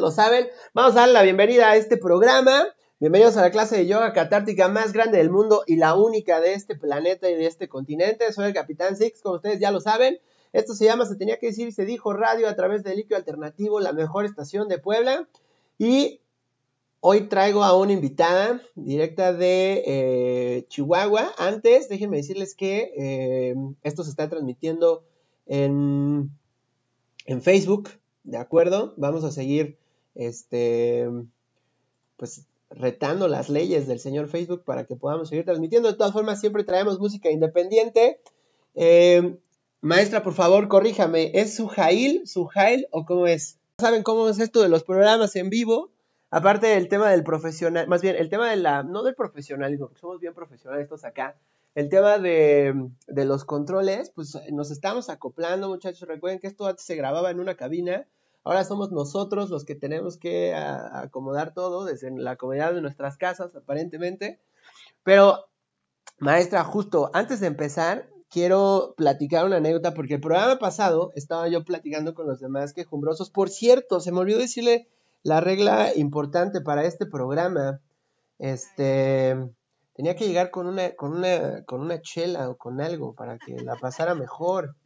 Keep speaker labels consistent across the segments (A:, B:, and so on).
A: lo saben. Vamos a darle la bienvenida a este programa. Bienvenidos a la clase de yoga catártica más grande del mundo y la única de este planeta y de este continente. Soy el Capitán Six, como ustedes ya lo saben. Esto se llama Se tenía que decir se dijo radio a través de Líquido Alternativo, la mejor estación de Puebla. Y hoy traigo a una invitada directa de eh, Chihuahua. Antes, déjenme decirles que eh, esto se está transmitiendo en, en Facebook, ¿de acuerdo? Vamos a seguir, este, pues retando las leyes del señor Facebook para que podamos seguir transmitiendo. De todas formas, siempre traemos música independiente. Eh, Maestra, por favor, corríjame, ¿es Sujail, Sujail o cómo es? ¿Saben cómo es esto de los programas en vivo? Aparte del tema del profesional, más bien el tema de la, no del profesionalismo, porque somos bien profesionales estos acá, el tema de, de los controles, pues nos estamos acoplando, muchachos. Recuerden que esto antes se grababa en una cabina, ahora somos nosotros los que tenemos que acomodar todo desde la comodidad de nuestras casas, aparentemente. Pero, maestra, justo antes de empezar, quiero platicar una anécdota porque el programa pasado estaba yo platicando con los demás quejumbrosos. Por cierto, se me olvidó decirle la regla importante para este programa. Este tenía que llegar con una, con una, con una chela o con algo para que la pasara mejor.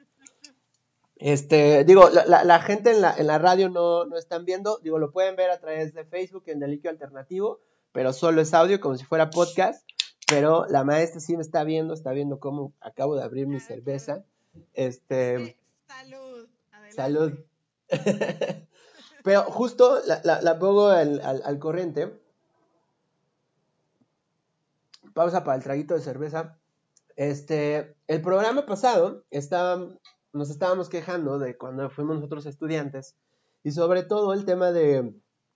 A: Este, digo, la, gente en la, en la radio no, no, están viendo, digo, lo pueden ver a través de Facebook en Deliquio Alternativo, pero solo es audio, como si fuera podcast. Pero la maestra sí me está viendo, está viendo cómo acabo de abrir mi cerveza. Este.
B: Salud.
A: Salud. Pero justo la, pongo al, al, corriente. Pausa para el traguito de cerveza. Este, el programa pasado estaba, nos estábamos quejando de cuando fuimos nosotros estudiantes y sobre todo el tema de,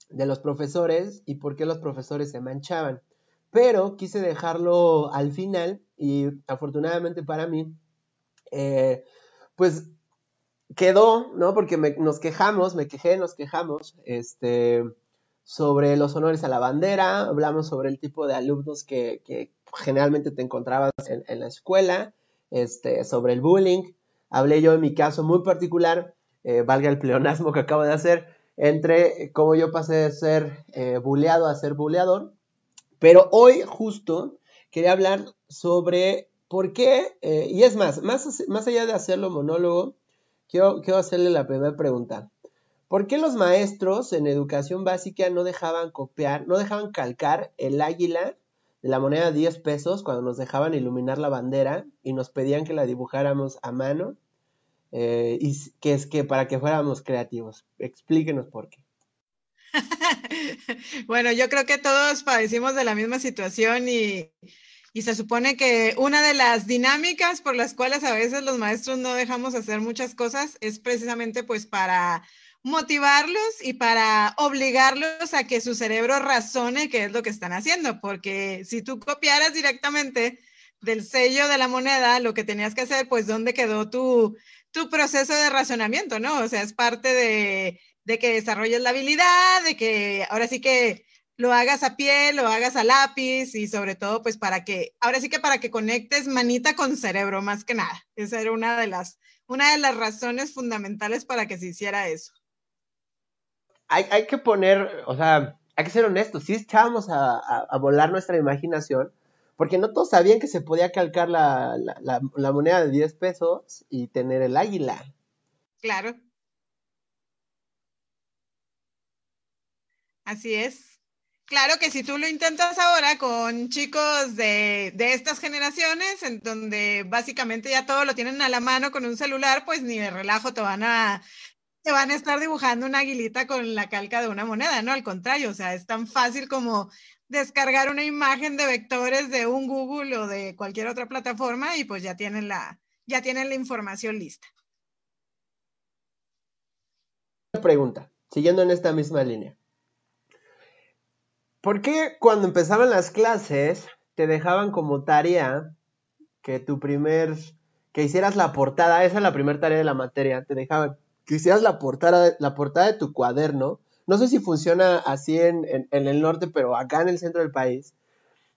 A: de los profesores y por qué los profesores se manchaban pero quise dejarlo al final y afortunadamente para mí, eh, pues quedó, ¿no? Porque nos quejamos, me quejé, nos quejamos, este, sobre los honores a la bandera, hablamos sobre el tipo de alumnos que, generalmente te encontrabas en, la escuela, este, sobre el bullying, hablé yo en mi caso muy particular, eh, valga el pleonasmo que acabo de hacer, entre cómo yo pasé de ser eh, buleado a ser buleador, pero hoy justo quería hablar sobre por qué, eh, y es más, más, más allá de hacerlo monólogo, quiero hacerle la primera pregunta. ¿Por qué los maestros en educación básica no dejaban copiar, no dejaban calcar el águila la moneda de 10 pesos cuando nos dejaban iluminar la bandera y nos pedían que la dibujáramos a mano? Eh, y que es que para que fuéramos creativos. Explíquenos por qué.
B: bueno, yo creo que todos padecimos de la misma situación y, se supone que una de las dinámicas por las cuales a veces los maestros no dejamos hacer muchas cosas es precisamente pues para motivarlos y para obligarlos a que su cerebro razone qué es lo que están haciendo, porque si tú copiaras directamente del sello de la moneda lo que tenías que hacer, pues dónde quedó tu, tu proceso de razonamiento, ¿no? O sea, es parte de de que desarrolles la habilidad, de que ahora sí que lo hagas a pie, lo hagas a lápiz y sobre todo pues para que, ahora sí que para que conectes manita con cerebro más que nada. Esa era una de las, una de las razones fundamentales para que se hiciera eso.
A: Hay, que poner, o sea, hay que ser honestos, sí echábamos a, volar nuestra imaginación, porque no todos sabían que se podía calcar la, la, la moneda de 10 pesos y tener el águila.
B: Claro. Así es. Claro que si tú lo intentas ahora con chicos de, estas generaciones, en donde básicamente ya todo lo tienen a la mano con un celular, pues ni de relajo te van a, te van a estar dibujando una aguilita con la calca de una moneda, ¿no? Al contrario, o sea, es tan fácil como descargar una imagen de vectores de un Google o de cualquier otra plataforma y pues ya tienen la, ya tienen la información lista.
A: Pregunta, siguiendo en esta misma línea. ¿Por qué cuando empezaban las clases te dejaban como tarea que tu primer, que hicieras la portada, esa es la primera tarea de la materia, te dejaban que hicieras la portada, la portada de tu cuaderno? No sé si funciona así en, el norte, pero acá en el centro del país,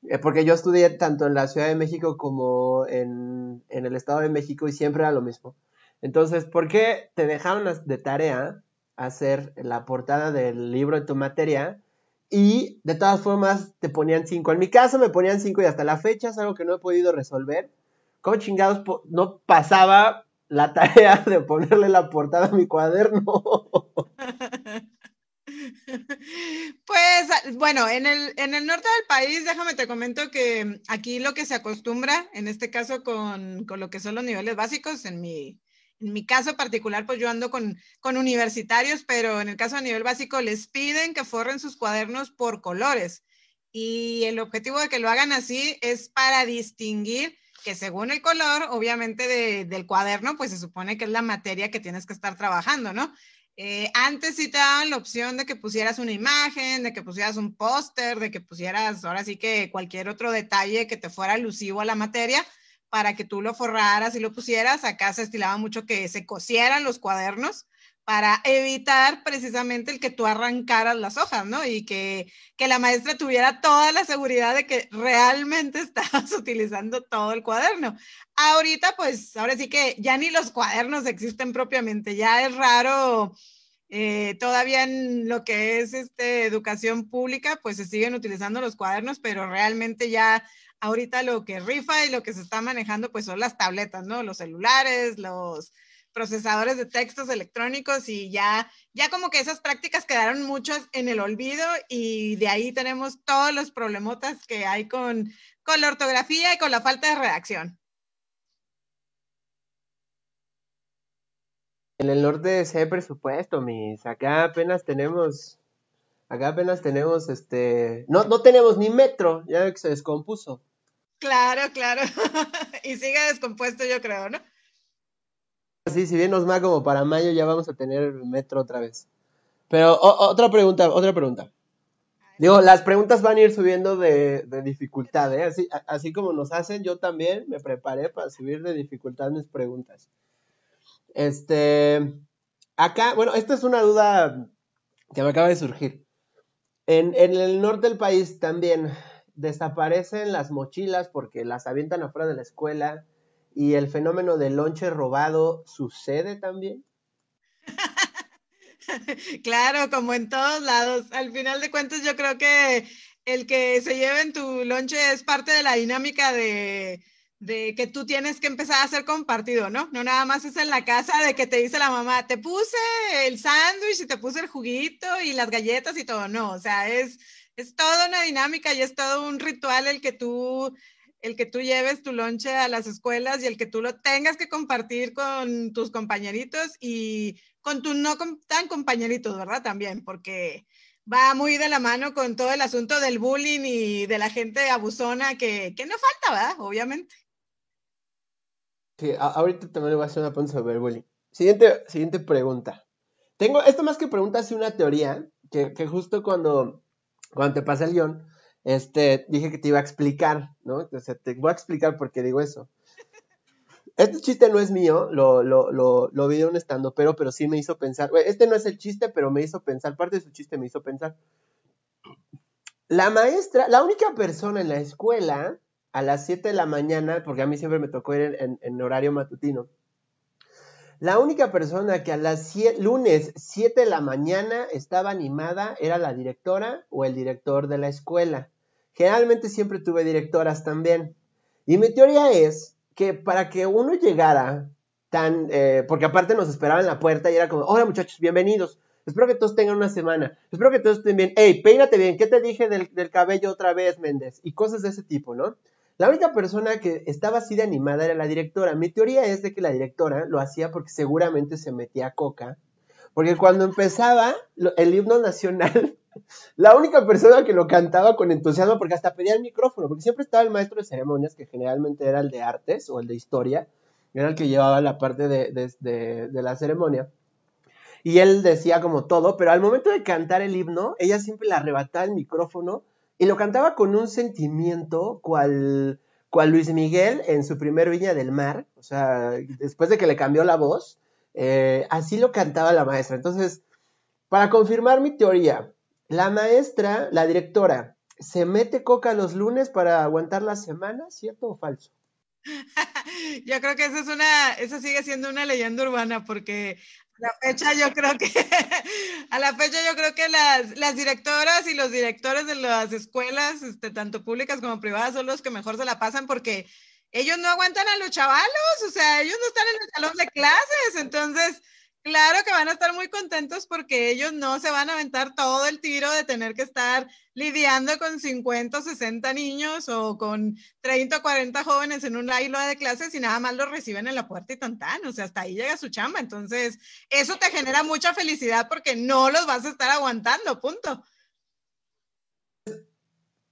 A: eh, porque yo estudié tanto en la Ciudad de México como en, el Estado de México y siempre era lo mismo. Entonces, ¿por qué te dejaban de tarea hacer la portada del libro de tu materia y de todas formas te ponían cinco. En mi caso me ponían cinco y hasta la fecha es algo que no he podido resolver. ¿Cómo chingados no pasaba la tarea de ponerle la portada a mi cuaderno?
B: Pues bueno, en el, en el norte del país, déjame te comento que aquí lo que se acostumbra, en este caso con, con lo que son los niveles básicos, en mi, en mi caso particular, pues yo ando con, con universitarios, pero en el caso a nivel básico les piden que forren sus cuadernos por colores. Y el objetivo de que lo hagan así es para distinguir que según el color, obviamente, del cuaderno, pues se supone que es la materia que tienes que estar trabajando, ¿no? Eh, antes sí te daban la opción de que pusieras una imagen, de que pusieras un póster, de que pusieras ahora sí que cualquier otro detalle que te fuera alusivo a la materia, para que tú lo forraras y lo pusieras. Acá se estilaba mucho que se cosieran los cuadernos para evitar precisamente el que tú arrancaras las hojas, ¿no? Y que, que la maestra tuviera toda la seguridad de que realmente estabas utilizando todo el cuaderno. Ahorita, pues, ahora sí que ya ni los cuadernos existen propiamente, ya es raro. Eh, todavía en lo que es este, educación pública, pues se siguen utilizando los cuadernos, pero realmente ya ahorita lo que rifa y lo que se está manejando pues son las tabletas, ¿no? Los celulares, los procesadores de textos electrónicos y ya, ya como que esas prácticas quedaron muchas en el olvido y de ahí tenemos todos los problemotas que hay con, con la ortografía y con la falta de redacción.
A: En el norte se presupuesto, mis. Acá apenas tenemos, acá apenas tenemos, este, no, no tenemos ni metro, ya que se descompuso.
B: Claro, claro. y sigue descompuesto, yo creo, ¿no?
A: Sí, si bien nos va como para mayo, ya vamos a tener metro otra vez. Pero otra pregunta, otra pregunta. Digo, las preguntas van a ir subiendo de, dificultad, ¿eh? Así, como nos hacen, yo también me preparé para subir de dificultad mis preguntas. Este, acá, bueno, esta es una duda que me acaba de surgir. En, en el norte del país también desaparecen las mochilas porque las avientan afuera de la escuela y el fenómeno del lonche robado sucede también.
B: claro, como en todos lados. Al final de cuentas, yo creo que el que se lleve en tu lonche es parte de la dinámica de, de que tú tienes que empezar a hacer compartido, ¿no? No nada más es en la casa de que te dice la mamá, te puse el sándwich y te puse el juguito y las galletas y todo, no, o sea, es es toda una dinámica y es todo un ritual el que tú el que tú lleves tu lonche a las escuelas y el que tú lo tengas que compartir con tus compañeritos y con tus no tan compañeritos, ¿verdad? También, porque va muy de la mano con todo el asunto del bullying y de la gente abusona que, que no falta, ¿verdad? Obviamente.
A: Sí, ahorita también le voy a hacer una pregunta sobre el bullying. Siguiente, siguiente pregunta. Tengo, esto más que pregunta, es una teoría que, justo cuando cuando te pasé el guion, este, dije que te iba a explicar, ¿no? Entonces, te voy a explicar por qué digo eso. Este chiste no es mío, lo, lo, lo, lo vi de un estando, pero, pero sí me hizo pensar. Este no es el chiste, pero me hizo pensar. Parte de su chiste me hizo pensar. La maestra, la única persona en la escuela a las 7 de la mañana, porque a mí siempre me tocó ir en horario matutino, la única persona que a las lunes 7 de la mañana estaba animada era la directora o el director de la escuela. Generalmente siempre tuve directoras también. Y mi teoría es que para que uno llegara tan, eh, porque aparte nos esperaban en la puerta y era como, hola muchachos, bienvenidos. Espero que todos tengan una semana. Espero que todos estén bien. Hey, peínate bien. ¿Qué te dije del, del cabello otra vez, Méndez? Y cosas de ese tipo, ¿no? La única persona que estaba así de animada era la directora. Mi teoría es de que la directora lo hacía porque seguramente se metía coca. Porque cuando empezaba el himno nacional, la única persona que lo cantaba con entusiasmo, porque hasta pedía el micrófono, porque siempre estaba el maestro de ceremonias, que generalmente era el de artes o el de historia, era el que llevaba la parte de, de la ceremonia. Y él decía como todo, pero al momento de cantar el himno, ella siempre le arrebataba el micrófono y lo cantaba con un sentimiento cual, cual Luis Miguel en su primer Viña del Mar, o sea, después de que le cambió la voz, eh, así lo cantaba la maestra. Entonces, para confirmar mi teoría, la maestra, la directora, se mete coca los lunes para aguantar la semana, ¿cierto o falso?
B: Yo creo que esa es una, eso sigue siendo una leyenda urbana porque la fecha yo creo que a la fecha yo creo que las, las directoras y los directores de las escuelas, este, tanto públicas como privadas, son los que mejor se la pasan porque ellos no aguantan a los chavalos, o sea, ellos no están en el salón de clases, entonces Claro que van a estar muy contentos porque ellos no se van a aventar todo el tiro de tener que estar lidiando con 50 o 60 niños o con 30 o 40 jóvenes en un aula de clases y nada más los reciben en la puerta y tan O sea, hasta ahí llega su chamba. Entonces, eso te genera mucha felicidad porque no los vas a estar aguantando, punto.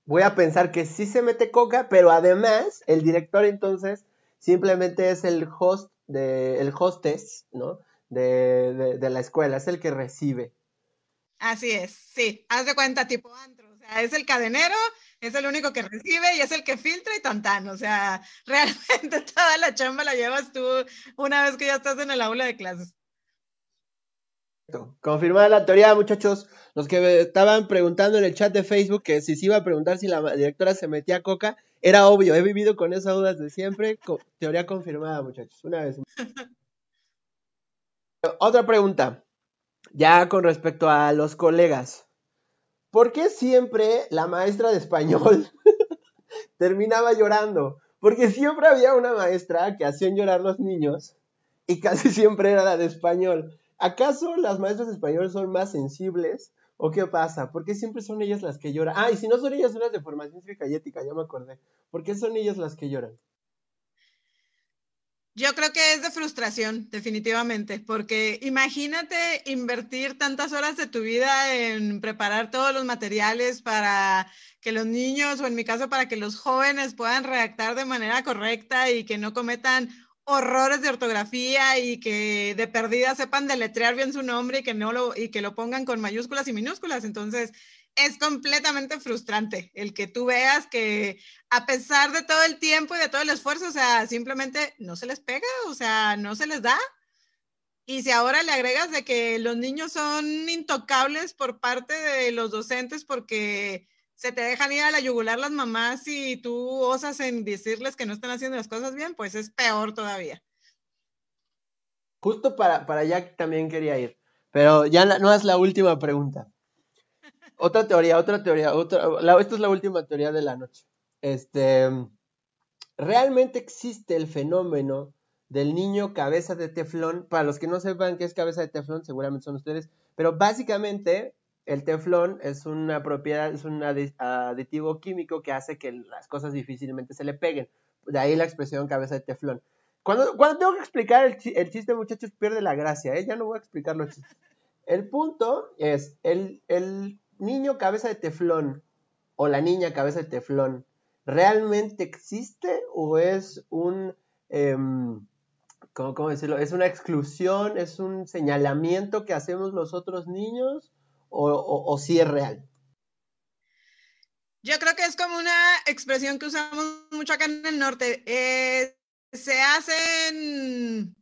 A: Voy a pensar que sí se mete coca, pero además el director entonces simplemente es el host de el hostess, ¿no? De, de, la escuela, es el que recibe.
B: Así es, sí, haz de cuenta tipo antro, o sea, es el cadenero, es el único que recibe y es el que filtra y tan o sea, realmente toda la chamba la llevas tú una vez que ya estás en el aula de clases.
A: Confirmada la teoría, muchachos. Los que estaban preguntando en el chat de Facebook que si se iba a preguntar si la directora se metía coca, era obvio. He vivido con esas dudas de siempre. teoría confirmada, muchachos. Una vez. Otra pregunta, ya con respecto a los colegas. ¿Por qué siempre la maestra de español terminaba llorando? Porque siempre había una maestra que hacían llorar los niños y casi siempre era la de español. ¿Acaso las maestras de español son más sensibles? ¿O qué pasa? ¿Por qué siempre son ellas las que lloran? Ah, y si no son ellas unas de formación cívica y ética, ya me acordé. ¿Por qué son ellas las que lloran?
B: Yo creo que es de frustración, definitivamente, porque imagínate invertir tantas horas de tu vida en preparar todos los materiales para que los niños, o en mi caso, para que los jóvenes puedan redactar de manera correcta y que no cometan horrores de ortografía y que de perdida sepan deletrear bien su nombre y que no lo y que lo pongan con mayúsculas y minúsculas. Entonces, es completamente frustrante el que tú veas que a pesar de todo el tiempo y de todo el esfuerzo, o sea, simplemente no se les pega, o sea, no se les da. Y si ahora le agregas de que los niños son intocables por parte de los docentes porque se te dejan ir a la yugular las mamás y tú osas en decirles que no están haciendo las cosas bien, pues es peor todavía.
A: Justo para, para allá también quería ir, pero ya no es la última pregunta. Otra teoría, otra teoría, otra, esta es la última teoría de la noche. Este, realmente existe el fenómeno del niño cabeza de teflón. Para los que no sepan qué es cabeza de teflón, seguramente son ustedes, pero básicamente el teflón es una propiedad, es un aditivo químico que hace que las cosas difícilmente se le peguen. De ahí la expresión cabeza de teflón. Cuando, cuando tengo que explicar el, chiste, muchachos, pierde la gracia, ¿eh? Ya no voy a explicar los. El punto es, el, el niño cabeza de teflón o la niña cabeza de teflón realmente existe o es un, em, ¿cómo, decirlo? ¿Es una exclusión, es un señalamiento que hacemos los otros niños o, si es real?
B: Yo creo que es como una expresión que usamos mucho acá en el norte. Eh, se hacen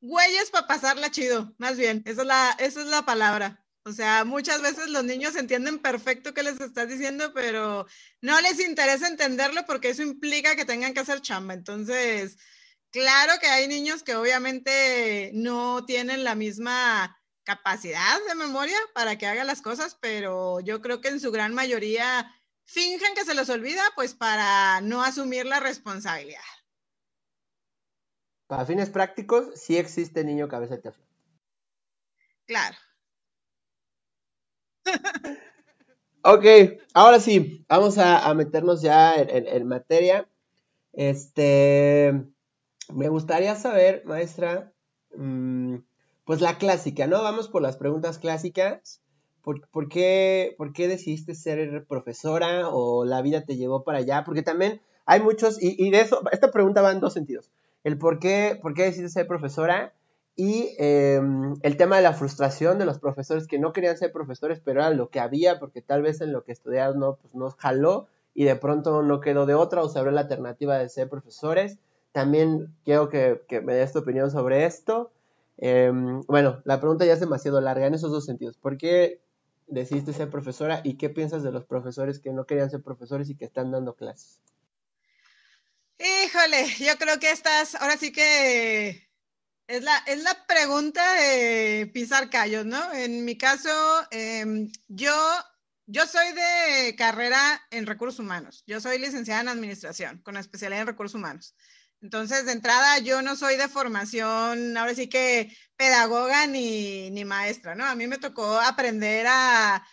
B: güeyes para pasarla chido, más bien, esa es la, esa es la palabra. O sea, muchas veces los niños entienden perfecto qué les estás diciendo, pero no les interesa entenderlo porque eso implica que tengan que hacer chamba. Entonces, claro que hay niños que obviamente no tienen la misma capacidad de memoria para que hagan las cosas, pero yo creo que en su gran mayoría fingen que se los olvida, pues para no asumir la responsabilidad.
A: Para fines prácticos, sí existe niño cabeza de
B: Claro.
A: Ok, ahora sí, vamos a, meternos ya en, materia. Este, me gustaría saber, maestra, mm, pues la clásica, ¿no? Vamos por las preguntas clásicas. ¿Por, qué, ¿Por, qué, decidiste ser profesora o la vida te llevó para allá? Porque también hay muchos, y, y de eso, esta pregunta va en dos sentidos. El por qué, por qué decidiste ser profesora y em, el tema de la frustración de los profesores que no querían ser profesores, pero era lo que había, porque tal vez en lo que estudiaron no, pues nos jaló y de pronto no quedó de otra o se abrió la alternativa de ser profesores. También quiero que, me des tu opinión sobre esto. Em, bueno, la pregunta ya es demasiado larga en esos dos sentidos. ¿Por qué decidiste ser profesora y qué piensas de los profesores que no querían ser profesores y que están dando clases?
B: Híjole, yo creo que estás, ahora sí que Es la, es la pregunta de pisar callos, ¿no? En mi caso, em, yo, yo soy de carrera en recursos humanos. Yo soy licenciada en administración con especialidad en recursos humanos. Entonces, de entrada, yo no soy de formación, ahora sí que pedagoga ni, ni maestra, ¿no? A mí me tocó aprender a,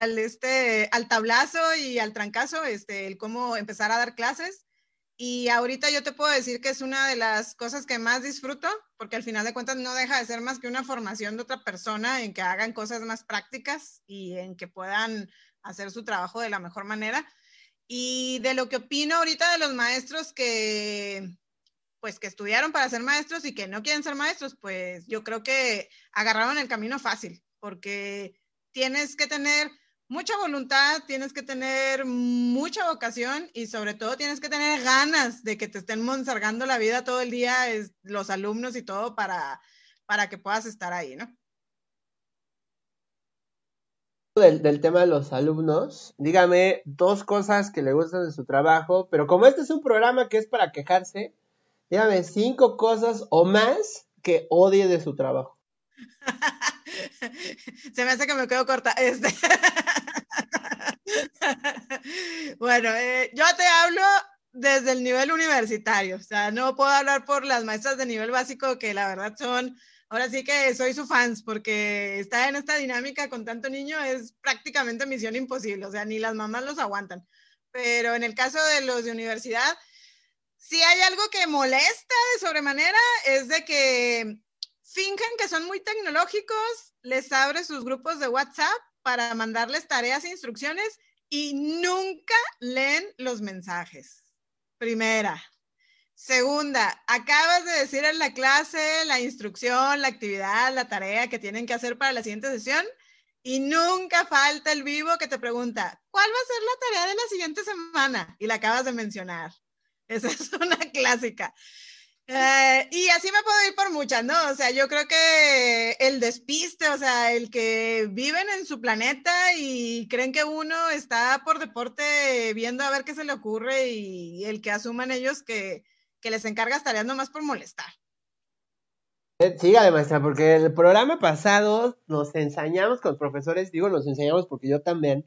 B: al, este, al tablazo y al trancazo, este, el cómo empezar a dar clases. Y ahorita yo te puedo decir que es una de las cosas que más disfruto, porque al final de cuentas no deja de ser más que una formación de otra persona en que hagan cosas más prácticas y en que puedan hacer su trabajo de la mejor manera. Y de lo que opino ahorita de los maestros que, pues, que estudiaron para ser maestros y que no quieren ser maestros, pues yo creo que agarraron el camino fácil, porque tienes que tener mucha voluntad, tienes que tener mucha vocación y sobre todo tienes que tener ganas de que te estén monsergando la vida todo el día, es, los alumnos y todo para, para que puedas estar ahí, ¿no?
A: Del, del, tema de los alumnos, dígame dos cosas que le gustan de su trabajo, pero como este es un programa que es para quejarse, dígame cinco cosas o más que odie de su trabajo.
B: Se me hace que me quedo corta. Este. bueno, eh, yo te hablo desde el nivel universitario, o sea, no puedo hablar por las maestras de nivel básico que la verdad son, ahora sí que soy su fans, porque estar en esta dinámica con tanto niño es prácticamente misión imposible, o sea, ni las mamás los aguantan. Pero en el caso de los de universidad, si hay algo que molesta de sobremanera, es de que fingen que son muy tecnológicos, les abre sus grupos de WhatsApp para mandarles tareas e instrucciones y nunca leen los mensajes. Primera. Segunda, acabas de decir en la clase la instrucción, la actividad, la tarea que tienen que hacer para la siguiente sesión y nunca falta el vivo que te pregunta, ¿cuál va a ser la tarea de la siguiente semana? Y la acabas de mencionar. Esa es una clásica. Eh, y así me puedo ir por muchas, ¿no? O sea, yo creo que el despiste, o sea, el que viven en su planeta y creen que uno está por deporte viendo a ver qué se le ocurre y, el que asuman ellos que, que les encargas tareas nomás por molestar.
A: Eh, sígale, maestra, porque el programa pasado nos enseñamos con profesores, digo, nos enseñamos porque yo también,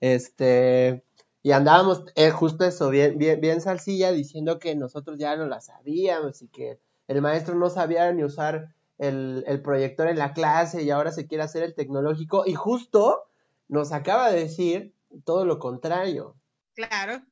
A: este, y andábamos eh, justo eso, bien, bien, bien salsilla, diciendo que nosotros ya no la sabíamos y que el maestro no sabía ni usar el, el, proyector en la clase y ahora se quiere hacer el tecnológico. Y justo nos acaba de decir todo lo contrario.
B: Claro,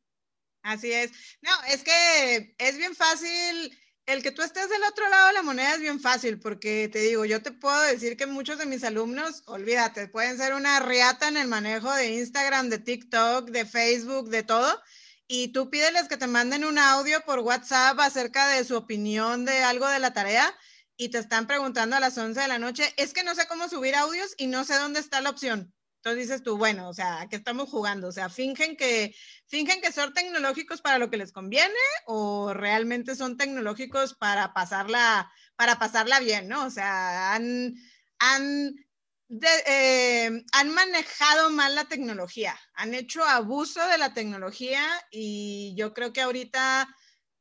B: así es. No, es que es bien fácil el que tú estés del otro lado de la moneda es bien fácil, porque te digo, yo te puedo decir que muchos de mis alumnos, olvídate, pueden ser una riata en el manejo de Instagram, de TikTok, de Facebook, de todo, y tú pídeles que te manden un audio por WhatsApp acerca de su opinión de algo de la tarea, y te están preguntando a las 11 de la noche, es que no sé cómo subir audios y no sé dónde está la opción. Entonces dices tú, bueno, o sea, ¿qué estamos jugando? O sea, fingen que, fingen que son tecnológicos para lo que les conviene o realmente son tecnológicos para pasarla, para pasarla bien, ¿no? O sea, han, han, eh, han manejado mal la tecnología, han hecho abuso de la tecnología y yo creo que ahorita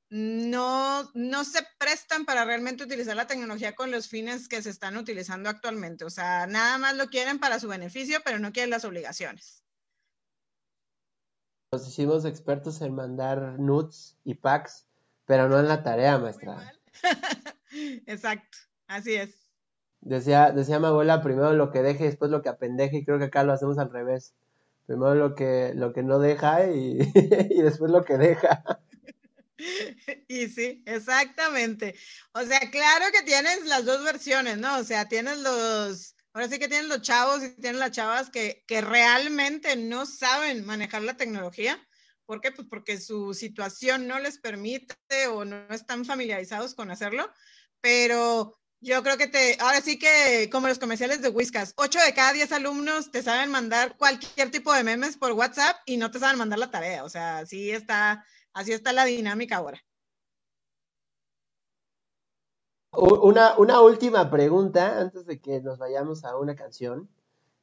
B: no, no se prestan para realmente utilizar la tecnología con los fines que se están utilizando actualmente. O sea, nada más lo quieren para su beneficio, pero no quieren las obligaciones.
A: Nos hicimos expertos en mandar nudes y packs, pero no en la tarea, maestra.
B: Exacto, así es.
A: Decía, decía mi abuela, primero lo que deje, después lo que apendeje, y creo que acá lo hacemos al revés. Primero lo que, lo que no deja y, y después lo que deja.
B: Y sí, exactamente. O sea, claro que tienes las dos versiones, ¿no? O sea, tienes los, ahora sí que tienes los chavos y tienes las chavas que, que realmente no saben manejar la tecnología. ¿Por qué? Pues porque su situación no les permite o no están familiarizados con hacerlo. Pero yo creo que te, ahora sí que como los comerciales de Whiskas, 8 de cada 10 alumnos te saben mandar cualquier tipo de memes por WhatsApp y no te saben mandar la tarea. O sea, sí está, Así está la dinámica ahora.
A: Una, última pregunta antes de que nos vayamos a una canción.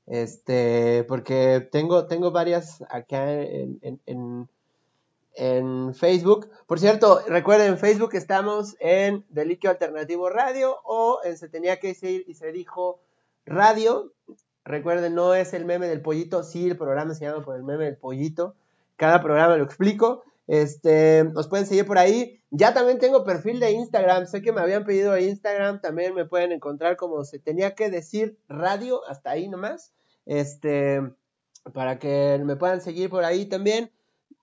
A: Este, porque tengo, tengo varias acá en, en, Facebook. Por cierto, recuerden, en Facebook estamos en Deliquio Alternativo Radio o en Se tenía que decir y se dijo radio. Recuerden, no es el meme del pollito, sí, el programa se llama por el meme del pollito. Cada programa lo explico. Este, nos pueden seguir por ahí. Ya también tengo perfil de Instagram. Sé que me habían pedido Instagram. También me pueden encontrar como se tenía que decir radio. Hasta ahí nomás. Este, para que me puedan seguir por ahí también.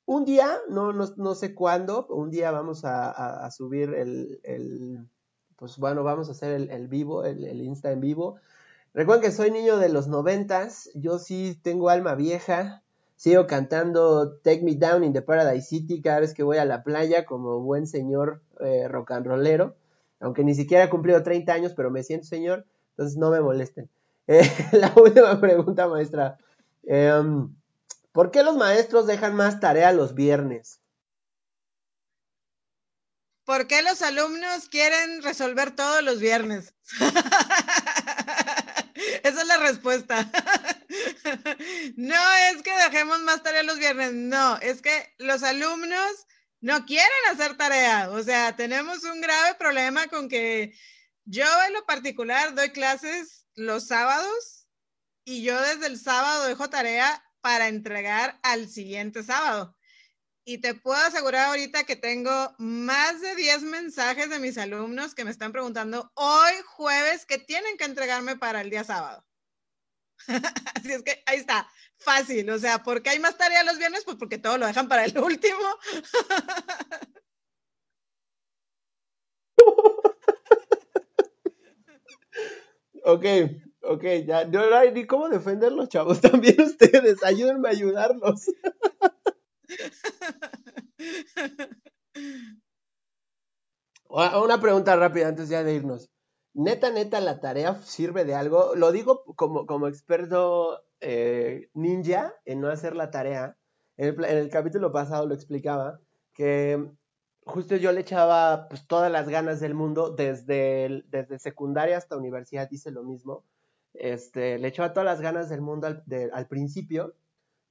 A: Un día, no, no, sé cuándo, un día vamos a, subir el, pues bueno, vamos a hacer el, el vivo, el, el, Insta en vivo. Recuerden que soy niño de los noventas, yo sí tengo alma vieja, sigo cantando Take Me Down in the Paradise City cada vez que voy a la playa como buen señor eh, rock and rollero, aunque ni siquiera he cumplido 30 años, pero me siento señor, entonces no me molesten. Eh, la última pregunta, maestra. Em, ¿Por qué los maestros dejan más tarea los viernes?
B: ¿Por qué los alumnos quieren resolver todos los viernes? Esa es la respuesta. No es que dejemos más tarea los viernes, no, es que los alumnos no quieren hacer tarea. O sea, tenemos un grave problema con que yo en lo particular doy clases los sábados y yo desde el sábado dejo tarea para entregar al siguiente sábado. Y te puedo asegurar ahorita que tengo más de 10 mensajes de mis alumnos que me están preguntando hoy jueves que tienen que entregarme para el día sábado. Así es que ahí está, fácil. O sea, ¿por qué hay más tarea los viernes? Pues porque todo lo dejan para el último.
A: ok, ok, ya. No hay ni cómo defenderlos, chavos. También ustedes, ayúdenme a ayudarlos. Una pregunta rápida antes ya de irnos. Neta, neta, la tarea sirve de algo. Lo digo como, como experto eh, ninja en no hacer la tarea. En el, capítulo pasado lo explicaba que justo yo le echaba pues, todas las ganas del mundo desde, desde secundaria hasta universidad hice lo mismo. Este, le echaba todas las ganas del mundo al, al principio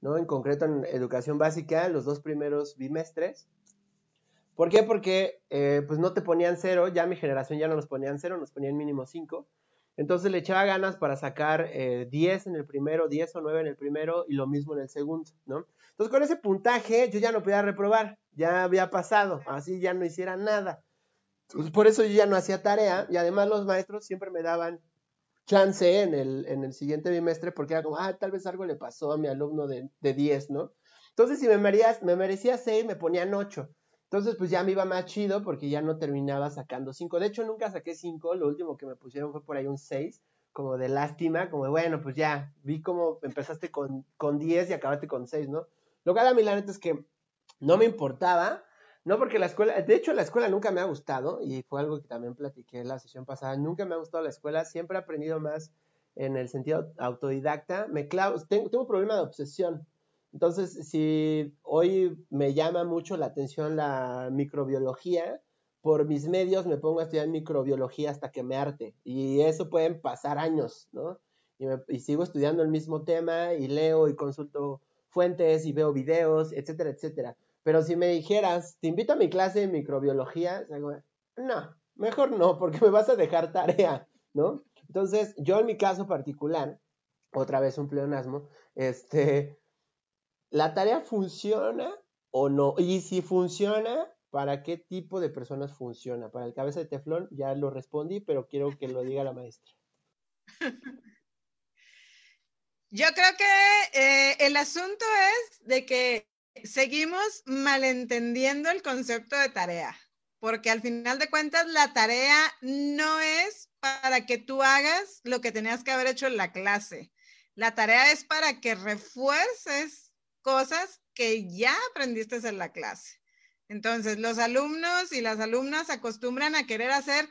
A: ¿no? En concreto en educación básica, los dos primeros bimestres. ¿Por qué? Porque eh, pues no te ponían cero, ya mi generación ya no nos ponían cero, nos ponían mínimo cinco. Entonces le echaba ganas para sacar 10 eh, en el primero, 10 o 9 en el primero y lo mismo en el segundo, ¿no? Entonces con ese puntaje yo ya no podía reprobar, ya había pasado, así ya no hiciera nada. por eso yo ya no hacía tarea y además los maestros siempre me daban chance en el, en el siguiente bimestre porque era como, ah, tal vez algo le pasó a mi alumno de, de 10, ¿no? Entonces, si me merecía, me merecía 6, me ponían 8. Entonces, pues ya me iba más chido porque ya no terminaba sacando 5. De hecho, nunca saqué 5, lo último que me pusieron fue por ahí un 6, como de lástima, como bueno, pues ya, vi cómo empezaste con, con 10 y acabaste con 6, ¿no? Lo que a mí la neta es que no me importaba, no, porque la escuela, de hecho la escuela nunca me ha gustado y fue algo que también platiqué la sesión pasada, nunca me ha gustado la escuela, siempre he aprendido más en el sentido autodidacta, me clavo, tengo, tengo un problema de obsesión, entonces si hoy me llama mucho la atención la microbiología, por mis medios me pongo a estudiar microbiología hasta que me arte y eso pueden pasar años, ¿no? Y, y sigo estudiando el mismo tema y leo y consulto fuentes y veo videos, etcétera, etcétera pero si me dijeras, te invito a mi clase de microbiología, no, mejor no, porque me vas a dejar tarea, ¿no? Entonces, yo en mi caso particular, otra vez un pleonasmo, este, ¿la tarea funciona o no? Y si funciona, ¿para qué tipo de personas funciona? Para el cabeza de teflón ya lo respondí, pero quiero que lo diga la maestra.
B: Yo creo que eh, el asunto es de que seguimos malentendiendo el concepto de tarea, porque al final de cuentas la tarea no es para que tú hagas lo que tenías que haber hecho en la clase. La tarea es para que refuerces cosas que ya aprendiste en la clase. Entonces, los alumnos y las alumnas acostumbran a querer hacer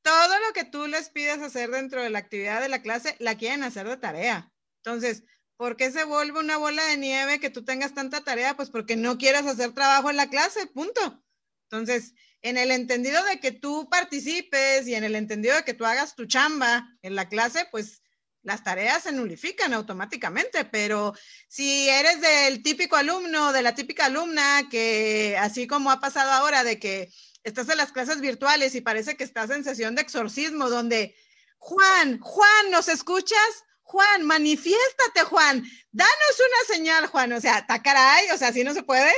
B: todo lo que tú les pides hacer dentro de la actividad de la clase, la quieren hacer de tarea. Entonces, ¿Por qué se vuelve una bola de nieve que tú tengas tanta tarea? Pues porque no quieras hacer trabajo en la clase, punto. Entonces, en el entendido de que tú participes y en el entendido de que tú hagas tu chamba en la clase, pues las tareas se nulifican automáticamente, pero si eres del típico alumno, de la típica alumna, que así como ha pasado ahora, de que estás en las clases virtuales y parece que estás en sesión de exorcismo, donde, Juan, Juan, ¿nos escuchas? Juan, manifiéstate, Juan, danos una señal, Juan. O sea, caray, o sea, así no se puede.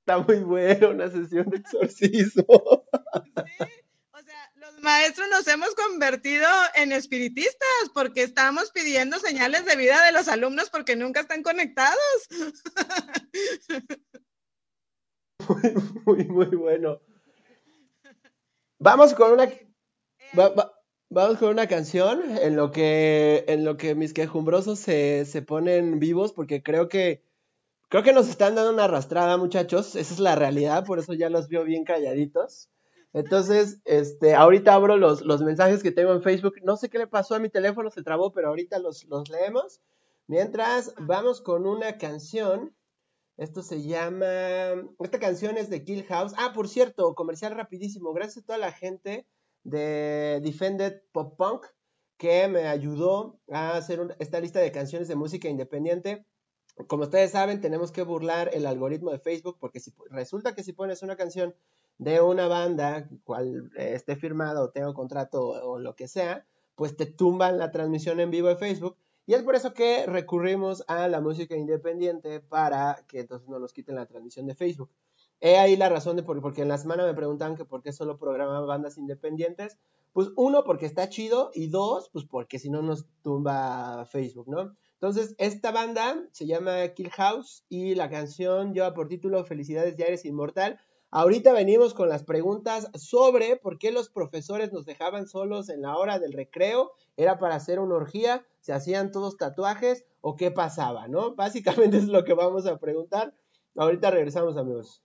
A: Está muy bueno una sesión de exorcismo.
B: Sí los maestros nos hemos convertido en espiritistas porque estamos pidiendo señales de vida de los alumnos porque nunca están conectados.
A: Muy, muy, muy bueno. Vamos con una vamos con una canción en lo que en lo que mis quejumbrosos se, se ponen vivos porque creo que creo que nos están dando una arrastrada, muchachos. Esa es la realidad, por eso ya los veo bien calladitos. Entonces, este, ahorita abro los, los, mensajes que tengo en Facebook. No sé qué le pasó a mi teléfono, se trabó, pero ahorita los, los leemos. Mientras, vamos con una canción. Esto se llama. Esta canción es de Kill House. Ah, por cierto, comercial rapidísimo. Gracias a toda la gente de Defended Pop Punk que me ayudó a hacer esta lista de canciones de música independiente. Como ustedes saben, tenemos que burlar el algoritmo de Facebook porque si, resulta que si pones una canción de una banda, cual esté firmada o tenga contrato o, lo que sea, pues te tumban la transmisión en vivo de Facebook. Y es por eso que recurrimos a la música independiente para que entonces no nos quiten la transmisión de Facebook. He ahí la razón de por, porque en la semana me preguntaban que por qué solo programaban bandas independientes. Pues uno, porque está chido y dos, pues porque si no nos tumba Facebook, ¿no? Entonces, esta banda se llama Kill House y la canción lleva por título Felicidades Diarias Inmortal. Ahorita venimos con las preguntas sobre por qué los profesores nos dejaban solos en la hora del recreo. ¿Era para hacer una orgía? ¿Se hacían todos tatuajes? ¿O qué pasaba? ¿No? Básicamente es lo que vamos a preguntar. Ahorita regresamos, amigos.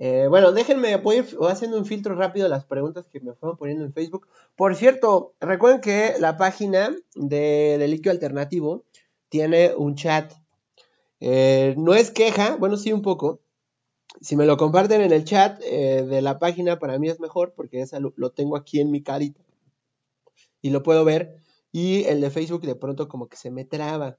A: Eh, bueno, déjenme, voy, haciendo un filtro rápido las preguntas que me fueron poniendo en Facebook. Por cierto, recuerden que la página de Deliquio Alternativo tiene un chat. Eh, no es queja, bueno, sí un poco. Si me lo comparten en el chat eh, de la página, para mí es mejor porque esa lo, lo, tengo aquí en mi carita y lo puedo ver. Y el de Facebook de pronto como que se me traba.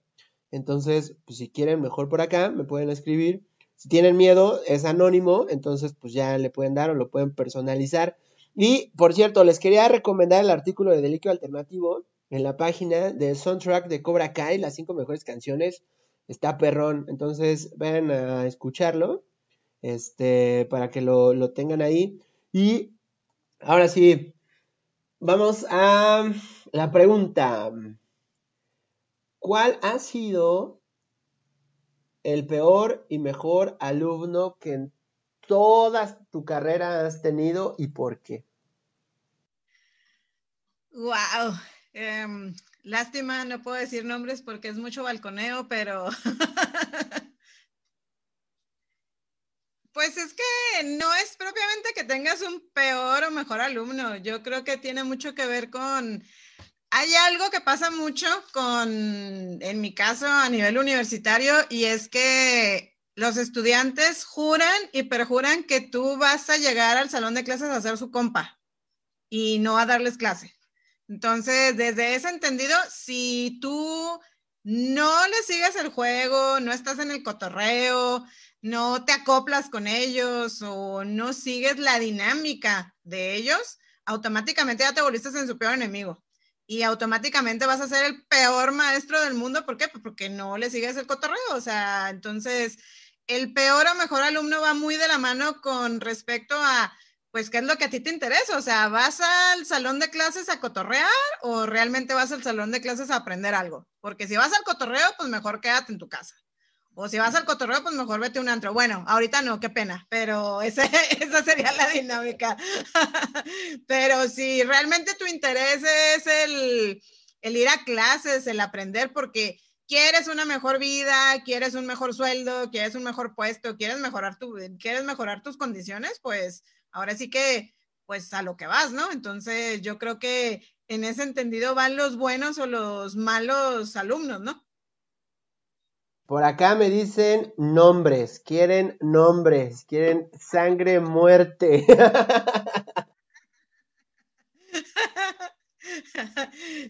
A: Entonces, pues si quieren mejor por acá, me pueden escribir si tienen miedo, es anónimo, entonces pues ya le pueden dar o lo pueden personalizar. Y por cierto, les quería recomendar el artículo de Deliquio Alternativo en la página del soundtrack de Cobra Kai, las cinco mejores canciones. Está perrón, entonces vayan a escucharlo este, para que lo, lo tengan ahí. Y ahora sí, vamos a la pregunta. ¿Cuál ha sido el peor y mejor alumno que en toda tu carrera has tenido y por qué?
B: Wow. Em, lástima, no puedo decir nombres porque es mucho balconeo, pero Pues es que no es propiamente que tengas un peor o mejor alumno. Yo creo que tiene mucho que ver con hay algo que pasa mucho con, en mi caso, a nivel universitario, y es que los estudiantes juran y perjuran que tú vas a llegar al salón de clases a hacer su compa y no a darles clase. Entonces, desde ese entendido, si tú no le sigues el juego, no estás en el cotorreo, no te acoplas con ellos o no sigues la dinámica de ellos, automáticamente ya te volviste en su peor enemigo y automáticamente vas a ser el peor maestro del mundo. ¿Por qué? Pues porque no le sigues el cotorreo. O sea, entonces, el peor o mejor alumno va muy de la mano con respecto a, pues, ¿qué es lo que a ti te interesa? O sea, ¿vas al salón de clases a cotorrear o realmente vas al salón de clases a aprender algo? Porque si vas al cotorreo, pues mejor quédate en tu casa. O si vas al cotorreo, pues mejor vete un antro. Bueno, ahorita no, qué pena, pero esa sería la dinámica. pero si realmente tu interés es el, el ir a clases, el aprender, porque quieres una mejor vida, quieres un mejor sueldo, quieres un mejor puesto, quieres mejorar, tu, quieres mejorar tus condiciones, pues ahora sí que, pues a lo que vas, ¿no? Entonces yo creo que en ese entendido van los buenos o los malos alumnos, ¿no?
A: Por acá me dicen nombres, quieren nombres, quieren sangre, muerte.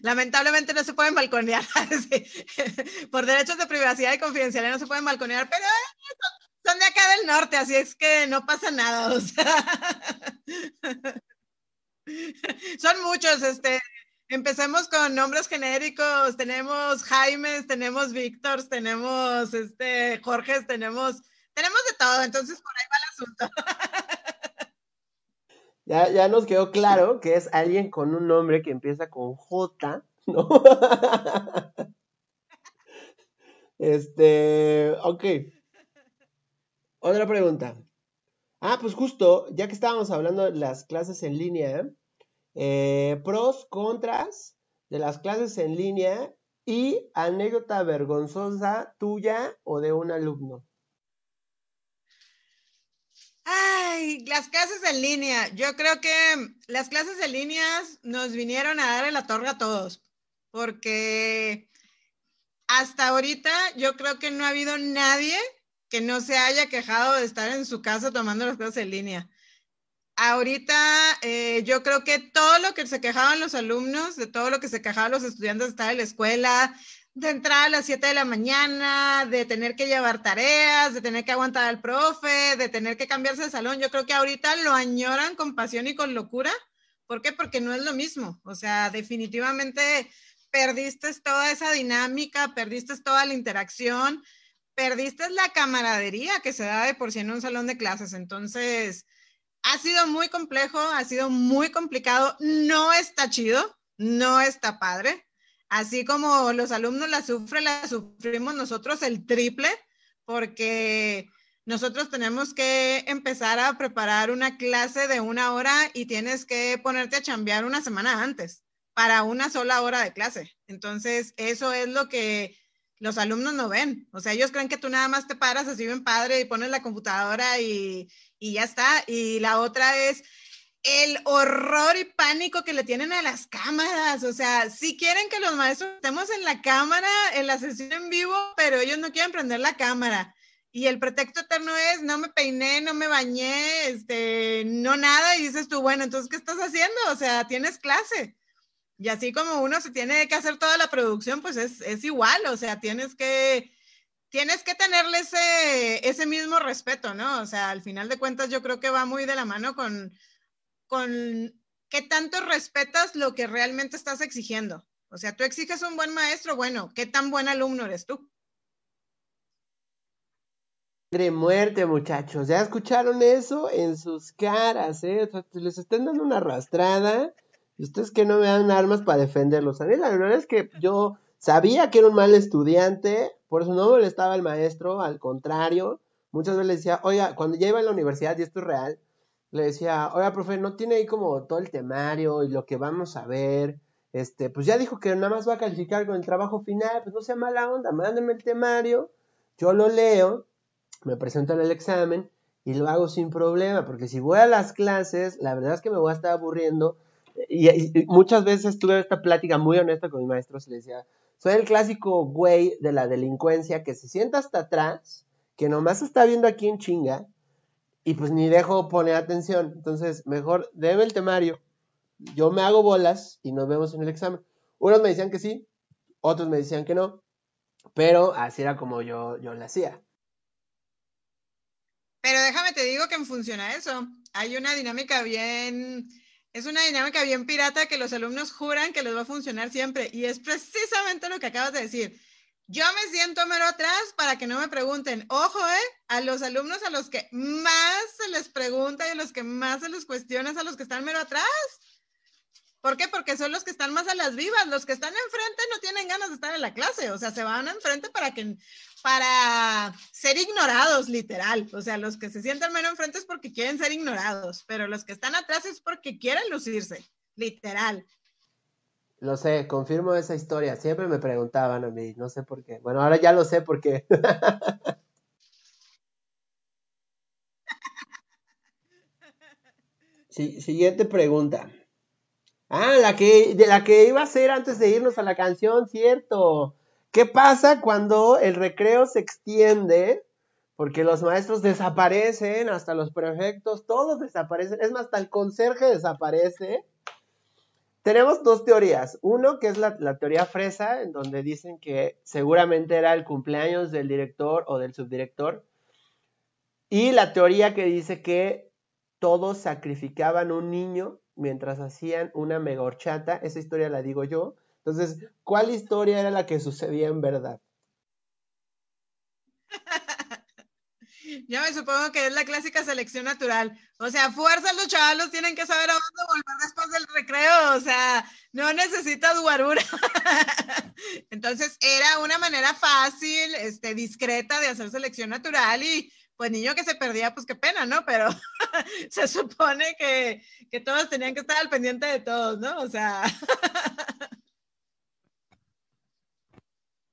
B: Lamentablemente no se pueden balconear. Por derechos de privacidad y confidencialidad no se pueden balconear, pero son de acá del norte, así es que no pasa nada. Son muchos, este, empecemos con nombres genéricos, tenemos Jaimes, tenemos Víctor, tenemos este Jorge, tenemos, tenemos de todo, entonces por ahí va el asunto.
A: Ya, ya nos quedó claro que es alguien con un nombre que empieza con J, ¿no? Este, ok. Otra pregunta. Ah, pues justo, ya que estábamos hablando de las clases en línea, eh, pros, contras de las clases en línea y anécdota vergonzosa tuya o de un alumno.
B: Ay, las clases en línea. Yo creo que las clases en línea nos vinieron a dar en la torre a todos, porque hasta ahorita yo creo que no ha habido nadie que no se haya quejado de estar en su casa tomando las clases en línea. Ahorita eh, yo creo que todo lo que se quejaban los alumnos, de todo lo que se quejaban los estudiantes de estar en la escuela, de entrar a las 7 de la mañana, de tener que llevar tareas, de tener que aguantar al profe, de tener que cambiarse de salón, yo creo que ahorita lo añoran con pasión y con locura. ¿Por qué? Porque no es lo mismo. O sea, definitivamente perdiste toda esa dinámica, perdiste toda la interacción, perdiste la camaradería que se da de por sí en un salón de clases. Entonces, ha sido muy complejo, ha sido muy complicado, no está chido, no está padre. Así como los alumnos la sufren, la sufrimos nosotros el triple, porque nosotros tenemos que empezar a preparar una clase de una hora y tienes que ponerte a chambear una semana antes para una sola hora de clase. Entonces, eso es lo que los alumnos no ven. O sea, ellos creen que tú nada más te paras así bien padre y pones la computadora y, y ya está. Y la otra es el horror y pánico que le tienen a las cámaras. O sea, si quieren que los maestros estemos en la cámara, en la sesión en vivo, pero ellos no quieren prender la cámara. Y el pretexto eterno es, no me peiné, no me bañé, este, no nada. Y dices tú, bueno, entonces, ¿qué estás haciendo? O sea, tienes clase. Y así como uno se tiene que hacer toda la producción, pues es, es igual, o sea, tienes que, tienes que tenerle ese, mismo respeto, ¿no? O sea, al final de cuentas yo creo que va muy de la mano con, qué tanto respetas lo que realmente estás exigiendo. O sea, tú exiges un buen maestro, bueno, ¿qué tan buen alumno eres tú?
A: De muerte, muchachos. ¿Ya escucharon eso en sus caras? ¿eh? les están dando una arrastrada y ustedes que no me dan armas para defenderlos. A mí la verdad es que yo sabía que era un mal estudiante, por eso no molestaba al maestro, al contrario. Muchas veces le decía, oiga, cuando ya iba a la universidad, y esto es real, le decía, oiga, profe, ¿no tiene ahí como todo el temario y lo que vamos a ver? Este, pues ya dijo que nada más va a calificar con el trabajo final, pues no sea mala onda, mándeme el temario, yo lo leo, me presento en el examen y lo hago sin problema, porque si voy a las clases, la verdad es que me voy a estar aburriendo y, muchas veces tuve esta plática muy honesta con mis maestros y les decía, soy el clásico güey de la delincuencia que se sienta hasta atrás, que nomás está viendo aquí en chinga y pues ni dejo poner atención. Entonces, mejor debe el temario. Yo me hago bolas y nos vemos en el examen. Unos me decían que sí, otros me decían que no, pero así era como yo, yo lo hacía.
B: Pero déjame te digo que funciona eso. Hay una dinámica bien es una dinámica bien pirata que los alumnos juran que les va a funcionar siempre. Y es precisamente lo que acabas de decir. Yo me siento mero atrás para que no me pregunten. Ojo, ¿eh? A los alumnos a los que más se les pregunta y a los que más se les cuestiona es a los que están mero atrás. ¿Por qué? Porque son los que están más a las vivas. Los que están enfrente no tienen ganas de estar en la clase. O sea, se van enfrente para que, para ser ignorados, literal. O sea, los que se sientan menos enfrente es porque quieren ser ignorados, pero los que están atrás es porque quieren lucirse, literal.
A: Lo sé, confirmo esa historia. Siempre me preguntaban a mí, no sé por qué. Bueno, ahora ya lo sé por qué. siguiente pregunta. Ah, la que, de la que iba a ser antes de irnos a la canción, cierto. ¿Qué pasa cuando el recreo se extiende? Porque los maestros desaparecen, hasta los prefectos, todos desaparecen. Es más, hasta el conserje desaparece. Tenemos dos teorías. Uno, que es la, la, teoría fresa, en donde dicen que seguramente era el cumpleaños del director o del subdirector. Y la teoría que dice que todos sacrificaban un niño mientras hacían una mega horchata. Esa historia la digo yo. Entonces, ¿cuál historia era la que sucedía en verdad?
B: Yo me supongo que es la clásica selección natural. O sea, fuerza los chavalos tienen que saber a dónde volver después del recreo. O sea, no necesitas guarura. Entonces, era una manera fácil, este, discreta de hacer selección natural y pues niño que se perdía, pues qué pena, ¿no? Pero se supone que, que, todos tenían que estar al pendiente de todos, ¿no? O sea.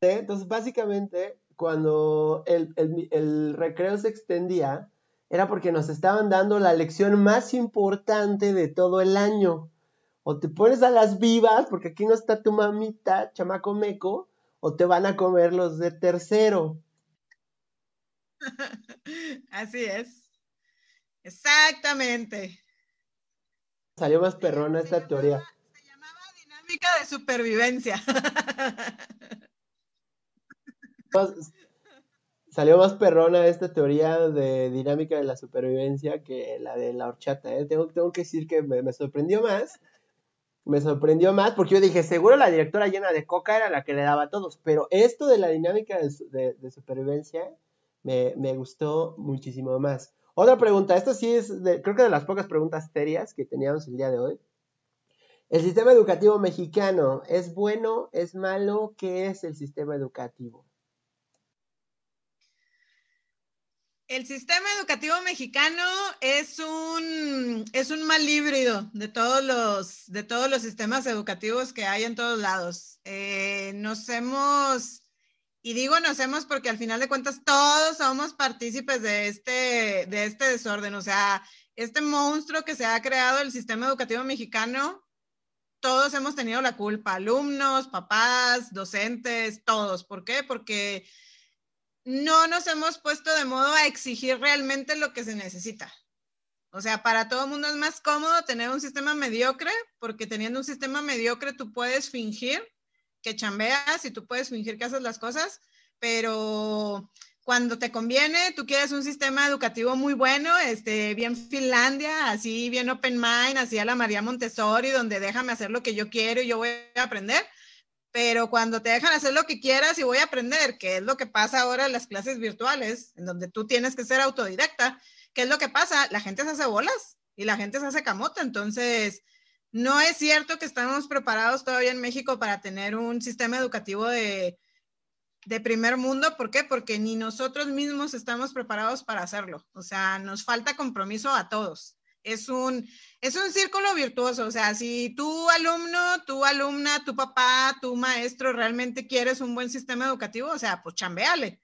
A: Entonces, básicamente, cuando el, el, el, recreo se extendía, era porque nos estaban dando la lección más importante de todo el año. O te pones a las vivas, porque aquí no está tu mamita, chamaco meco, o te van a comer los de tercero.
B: Así es. Exactamente.
A: Salió más perrona esta teoría.
B: Se llamaba dinámica de supervivencia.
A: Salió más perrona esta teoría de dinámica de la supervivencia que la de la horchata. ¿eh? Tengo, tengo, que decir que me, me, sorprendió más. Me sorprendió más porque yo dije, seguro la directora llena de coca era la que le daba a todos. Pero esto de la dinámica de, de, de supervivencia me, me, gustó muchísimo más. Otra pregunta, esto sí es, de, creo que de las pocas preguntas serias que teníamos el día de hoy. ¿El sistema educativo mexicano es bueno, es malo? ¿Qué es el sistema educativo?
B: El sistema educativo mexicano es un, es un mal híbrido de todos, los, de todos los sistemas educativos que hay en todos lados. Eh, nos hemos y digo nos hemos porque al final de cuentas todos somos partícipes de este, de este desorden. O sea, este monstruo que se ha creado el sistema educativo mexicano, todos hemos tenido la culpa, alumnos, papás, docentes, todos. ¿Por qué? Porque no nos hemos puesto de modo a exigir realmente lo que se necesita. O sea, para todo el mundo es más cómodo tener un sistema mediocre, porque teniendo un sistema mediocre tú puedes fingir que chambeas y tú puedes fingir que haces las cosas, pero cuando te conviene, tú quieres un sistema educativo muy bueno, este, bien Finlandia, así bien open mind, así a la María Montessori, donde déjame hacer lo que yo quiero y yo voy a aprender. Pero cuando te dejan hacer lo que quieras y voy a aprender, que es lo que pasa ahora en las clases virtuales, en donde tú tienes que ser autodidacta, ¿qué es lo que pasa? La gente se hace bolas y la gente se hace camota. Entonces, no es cierto que estamos preparados todavía en México para tener un sistema educativo de, de primer mundo. ¿Por qué? Porque ni nosotros mismos estamos preparados para hacerlo. O sea, nos falta compromiso a todos. Es un, es un círculo virtuoso. O sea, si tu alumno, tu alumna, tu papá, tu maestro realmente quieres un buen sistema educativo, o sea, pues chambeale.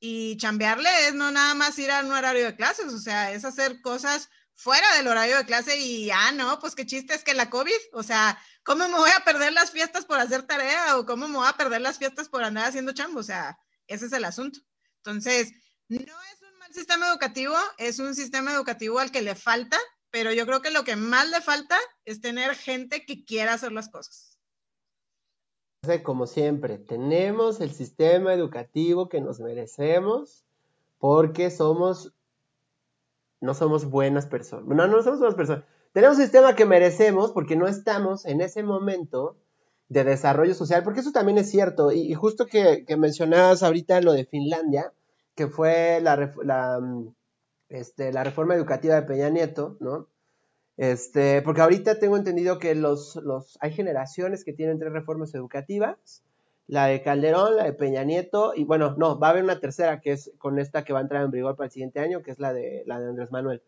B: Y chambearle es no nada más ir a un horario de clases, o sea, es hacer cosas fuera del horario de clase y, ah, no, pues qué chiste es que la COVID, o sea, ¿cómo me voy a perder las fiestas por hacer tarea o cómo me voy a perder las fiestas por andar haciendo chambo? O sea, ese es el asunto. Entonces, no es un mal sistema educativo, es un sistema educativo al que le falta, pero yo creo que lo que más le falta es tener gente que quiera hacer las cosas.
A: Como siempre, tenemos el sistema educativo que nos merecemos porque somos no somos buenas personas. No, no somos buenas personas. Tenemos un sistema que merecemos porque no estamos en ese momento de desarrollo social, porque eso también es cierto. Y, justo que, mencionabas ahorita lo de Finlandia, que fue la, la, mm, este, la reforma educativa de Peña Nieto, ¿no? Este, porque ahorita tengo entendido que los, los, hay generaciones que tienen tres reformas educativas la de Calderón, la de Peña Nieto, y bueno, no, va a haber una tercera que es con esta que va a entrar en vigor para el siguiente año, que es la de, la de Andrés Manuel.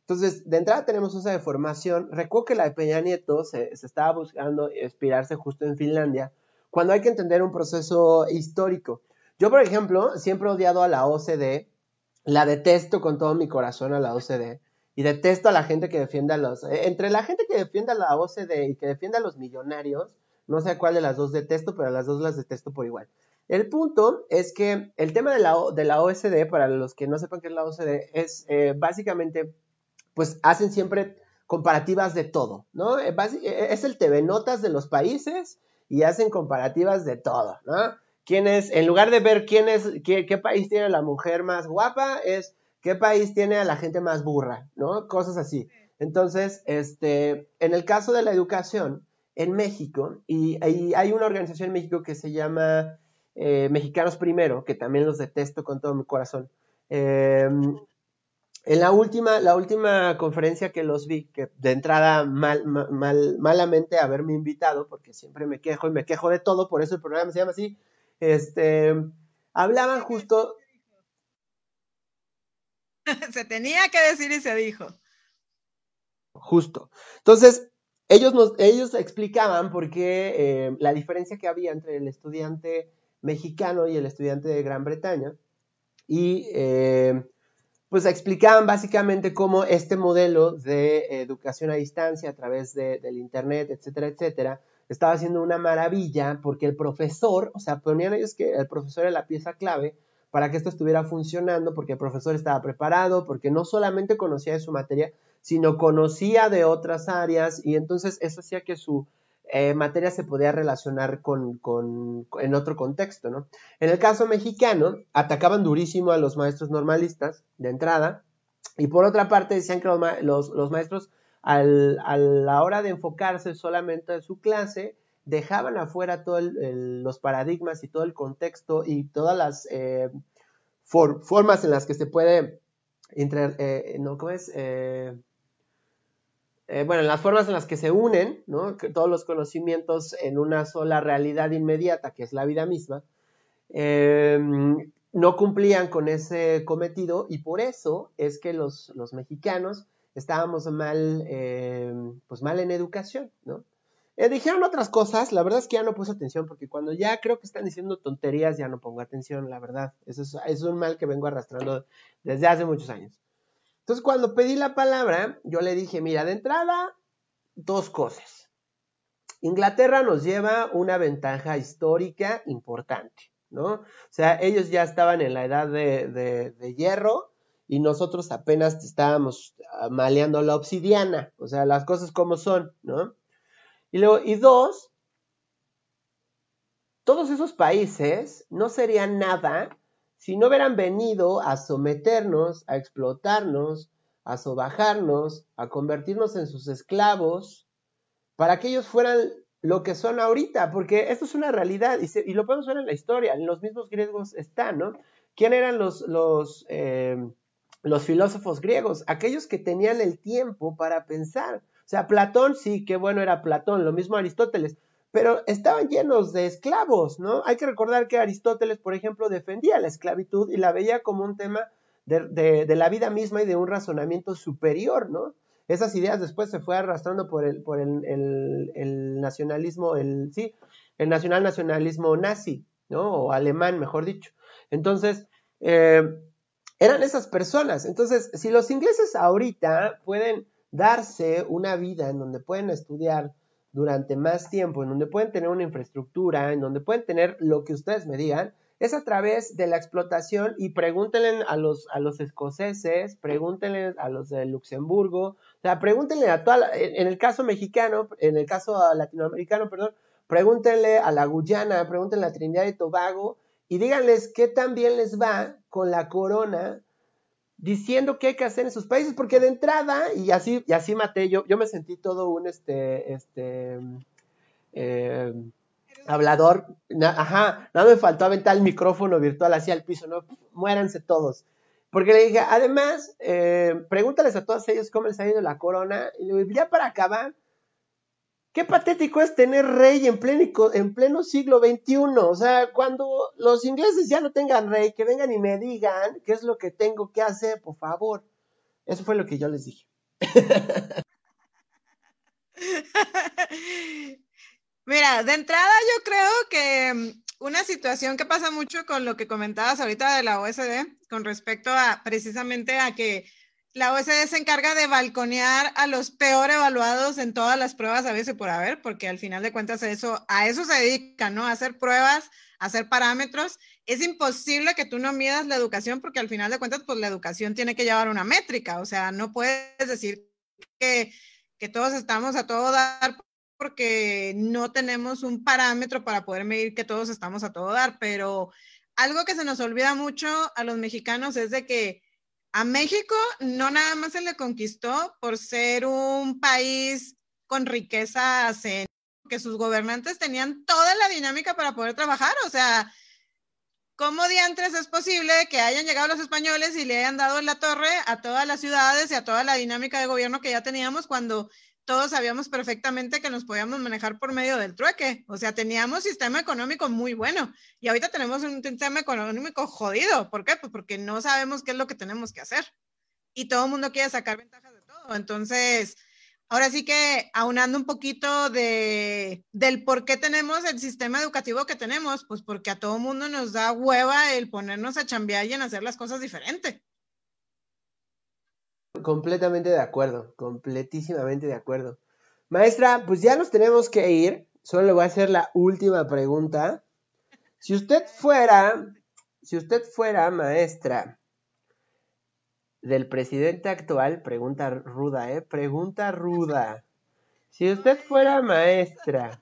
A: Entonces, de entrada tenemos esa de formación. Recuerdo que la de Peña Nieto se, se estaba buscando inspirarse justo en Finlandia, cuando hay que entender un proceso histórico. Yo, por ejemplo, siempre he odiado a la OCDE, la detesto con todo mi corazón a la OCDE, y detesto a la gente que defiende a los... Eh, entre la gente que defiende a la OCDE y que defiende a los millonarios, no sé cuál de las dos detesto, pero a las dos las detesto por igual. El punto es que el tema de la, OSD, para los que no sepan qué es la OSD, es eh, básicamente, pues hacen siempre comparativas de todo, ¿no? Eh, eh, es el TV Notas de los países y hacen comparativas de todo, ¿no? ¿Quién es, en lugar de ver quién es, qué, país tiene la mujer más guapa, es qué país tiene a la gente más burra, ¿no? Cosas así. Entonces, este, en el caso de la educación, en México, y, y hay una organización en México que se llama eh, Mexicanos Primero, que también los detesto con todo mi corazón. Em, en la última, la última conferencia que los vi, que de entrada mal, mal, malamente haberme invitado, porque siempre me quejo y me quejo de todo, por eso el programa se llama así, este, hablaban justo...
B: Se tenía que decir y se dijo.
A: Justo. Entonces, ellos, ellos explicaban por qué eh, la diferencia que había entre el estudiante mexicano y el estudiante de Gran Bretaña. Y eh, pues explicaban básicamente cómo este modelo de educación a distancia a través del Internet, etcétera, etcétera, estaba haciendo una maravilla porque el profesor, o sea, ponían ellos que el profesor era la pieza clave para que esto estuviera funcionando, porque el profesor estaba preparado, porque no solamente conocía de su materia, sino conocía de otras áreas y entonces eso hacía que su eh, materia se podía relacionar con, en otro contexto, ¿no? En el caso mexicano, atacaban durísimo a los maestros normalistas de entrada, y por otra parte decían que los, los, maestros a la hora de enfocarse solamente en su clase, dejaban afuera todos los paradigmas y todo el contexto y todas las eh, formas en las que se puede, eh. ¿Cómo es? Bueno, las formas en las que se unen, ¿no? todos los conocimientos en una sola realidad inmediata, que es la vida misma, eh, no cumplían con ese cometido y por eso es que los, mexicanos estábamos mal, eh, pues mal en educación, ¿no? dijeron otras cosas, la verdad es que ya no puse atención porque cuando ya creo que están diciendo tonterías ya no pongo atención, la verdad. Eso es un mal que vengo arrastrando desde hace muchos años. Entonces, cuando pedí la palabra, yo le dije, mira, de entrada, dos cosas. Inglaterra nos lleva una ventaja histórica importante, ¿no? O sea, ellos ya estaban en la edad de, hierro y nosotros apenas estábamos ah, maleando la obsidiana, o sea, las cosas como son, ¿no? Y luego, y dos, todos esos países no serían nada si no hubieran venido a someternos, a explotarnos, a sobajarnos, a convertirnos en sus esclavos, para que ellos fueran lo que son ahorita, porque esto es una realidad y, lo podemos ver en la historia, en los mismos griegos están, ¿no? ¿Quién eran los, eh, los filósofos griegos? Aquellos que tenían el tiempo para pensar. O sea, Platón, sí, qué bueno era Platón, lo mismo Aristóteles, pero estaban llenos de esclavos, ¿no? Hay que recordar que Aristóteles, por ejemplo, defendía la esclavitud y la veía como un tema de, la vida misma y de un razonamiento superior, ¿no? Esas ideas después se fue arrastrando por el, por el, nacionalismo, el, sí, el nacional nacionalismo nazi, ¿no? O alemán, mejor dicho. Entonces, eh, eran esas personas. Entonces, si los ingleses ahorita pueden darse una vida en donde pueden estudiar durante más tiempo, en donde pueden tener una infraestructura, en donde pueden tener lo que ustedes me digan, es a través de la explotación. Y pregúntenle a los, a los escoceses, pregúntenle a los de Luxemburgo, o sea, pregúntenle a toda, en el caso mexicano, en el caso latinoamericano, perdón, pregúntenle a la Guyana, pregúntenle a Trinidad y Tobago y díganles qué tan bien les va con la corona diciendo qué hay que hacer en sus países, porque de entrada, y así, y así maté, yo, yo me sentí todo un este, este eh, hablador, ajá, nada me faltó aventar el micrófono virtual hacia el piso, no, muéranse todos. Porque le dije, además, eh, pregúntales a todos ellos cómo les ha ido la corona, y le ya para acabar, Qué patético es tener rey en pleno, en pleno siglo XXI. O sea, cuando los ingleses ya no tengan rey, que vengan y me digan qué es lo que tengo que hacer, por favor. Eso fue lo que yo les dije.
B: Mira, de entrada yo creo que mm, una situación que pasa mucho con lo que comentabas ahorita de la OSD, con respecto a precisamente a que la OSD se encarga de balconear a los peor evaluados en todas las pruebas a veces por haber, porque al final de cuentas eso, a eso se dedica, ¿no? A hacer pruebas, a hacer parámetros. Es imposible que tú no midas la educación porque al final de cuentas, pues la educación tiene que llevar una métrica, o sea, no puedes decir que, que todos estamos a todo dar porque no tenemos un parámetro para poder medir que todos estamos a todo dar, pero algo que se nos olvida mucho a los mexicanos es de que a México no nada más se le conquistó por ser un país con riquezas que sus gobernantes tenían toda la dinámica para poder trabajar, o sea, ¿cómo diantres es posible que hayan llegado los españoles y le hayan dado la torre a todas las ciudades y a toda la dinámica de gobierno que ya teníamos cuando todos sabíamos perfectamente que nos podíamos manejar por medio del trueque. O sea, teníamos sistema económico muy bueno y ahorita tenemos un sistema económico jodido. ¿Por qué? Pues porque no sabemos qué es lo que tenemos que hacer y todo el mundo quiere sacar ventajas de todo. Entonces, ahora sí que aunando un poquito de, del por qué tenemos el sistema educativo que tenemos, pues porque a todo el mundo nos da hueva el ponernos a chambear y en hacer las cosas diferente.
A: Completamente de acuerdo, completísimamente de acuerdo. Maestra, pues ya nos tenemos que ir. Solo le voy a hacer la última pregunta. Si usted fuera, si usted fuera maestra del presidente actual, pregunta ruda, ¿eh? Pregunta ruda. Si usted fuera maestra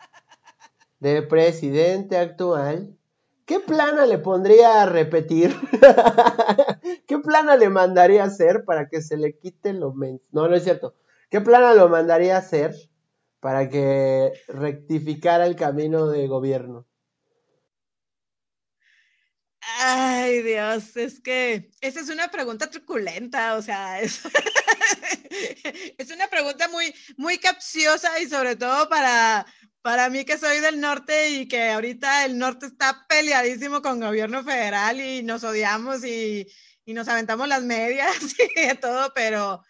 A: del presidente actual, ¿qué plana le pondría a repetir? ¿Qué plana le mandaría hacer para que se le quite lo menos? No, no es cierto. ¿Qué plana lo mandaría hacer para que rectificara el camino de gobierno?
B: Ay, Dios, es que esa es una pregunta truculenta, o sea, es, es una pregunta muy, muy capciosa y sobre todo para, para mí que soy del norte y que ahorita el norte está peleadísimo con gobierno federal y nos odiamos y, y nos aventamos las medias y todo, pero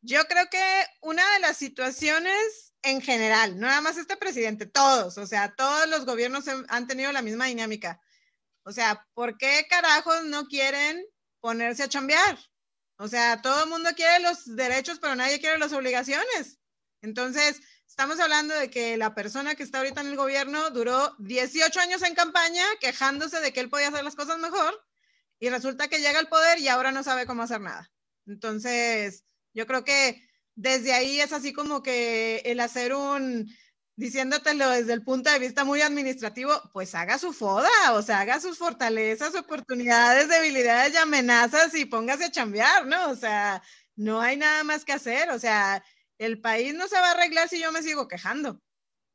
B: yo creo que una de las situaciones en general, no nada más este presidente, todos, o sea, todos los gobiernos han tenido la misma dinámica. O sea, ¿por qué carajos no quieren ponerse a chambear? O sea, todo el mundo quiere los derechos, pero nadie quiere las obligaciones. Entonces, Estamos hablando de que la persona que está ahorita en el gobierno duró 18 años en campaña quejándose de que él podía hacer las cosas mejor y resulta que llega al poder y ahora no sabe cómo hacer nada. Entonces, yo creo que desde ahí es así como que el hacer un, diciéndotelo desde el punto de vista muy administrativo, pues haga su foda, o sea, haga sus fortalezas, oportunidades, debilidades y amenazas y póngase a chambear, ¿no? O sea, no hay nada más que hacer, o sea, el país no se va a arreglar si yo me sigo quejando.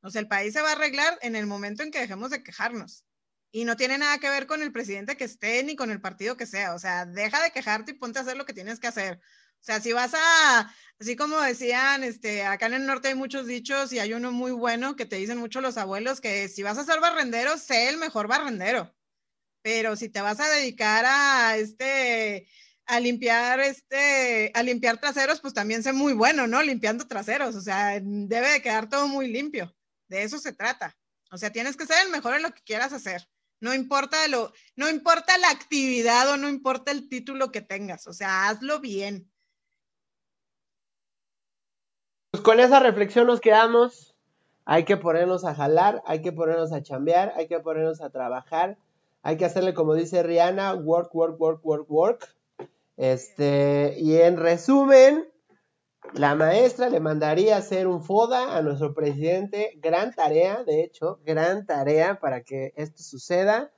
B: O sea, el país se va a arreglar en el momento en que dejemos de quejarnos. Y no tiene nada que ver con el presidente que esté ni con el partido que sea. O sea, deja de quejarte y ponte a hacer lo que tienes que hacer. O sea, si vas a, así como decían, este, acá en el norte hay muchos dichos y hay uno muy bueno que te dicen mucho los abuelos, que si vas a ser barrendero, sé el mejor barrendero. Pero si te vas a dedicar a este, a limpiar este, a limpiar traseros, pues también sé muy bueno, ¿no? Limpiando traseros, o sea, debe de quedar todo muy limpio. De eso se trata. O sea, tienes que ser el mejor en lo que quieras hacer. No importa lo, no importa la actividad o no importa el título que tengas, o sea, hazlo bien.
A: Pues con esa reflexión nos quedamos. Hay que ponernos a jalar, hay que ponernos a chambear, hay que ponernos a trabajar, hay que hacerle como dice Rihanna, work, work, work, work, work este, y en resumen, la maestra le mandaría hacer un FODA a nuestro presidente. Gran tarea, de hecho, gran tarea para que esto suceda.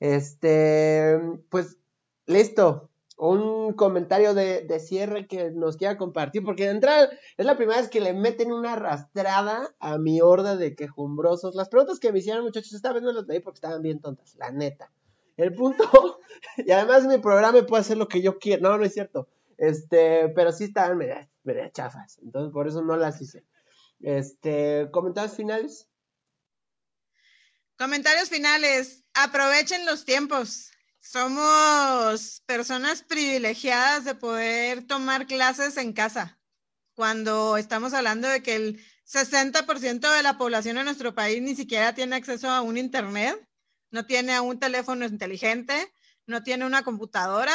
A: Este, pues, listo. Un comentario de, cierre que nos quiera compartir, porque de entrada es la primera vez que le meten una arrastrada a mi horda de quejumbrosos. Las preguntas que me hicieron, muchachos, esta vez no las leí porque estaban bien tontas, la neta. El punto, y además mi programa puede hacer lo que yo quiera. No, no es cierto. Este, pero sí estaban media, chafas. Entonces por eso no las hice. Este, comentarios finales.
B: Comentarios finales. Aprovechen los tiempos. Somos personas privilegiadas de poder tomar clases en casa. Cuando estamos hablando de que el 60% de la población en nuestro país ni siquiera tiene acceso a un internet no tiene un teléfono inteligente, no tiene una computadora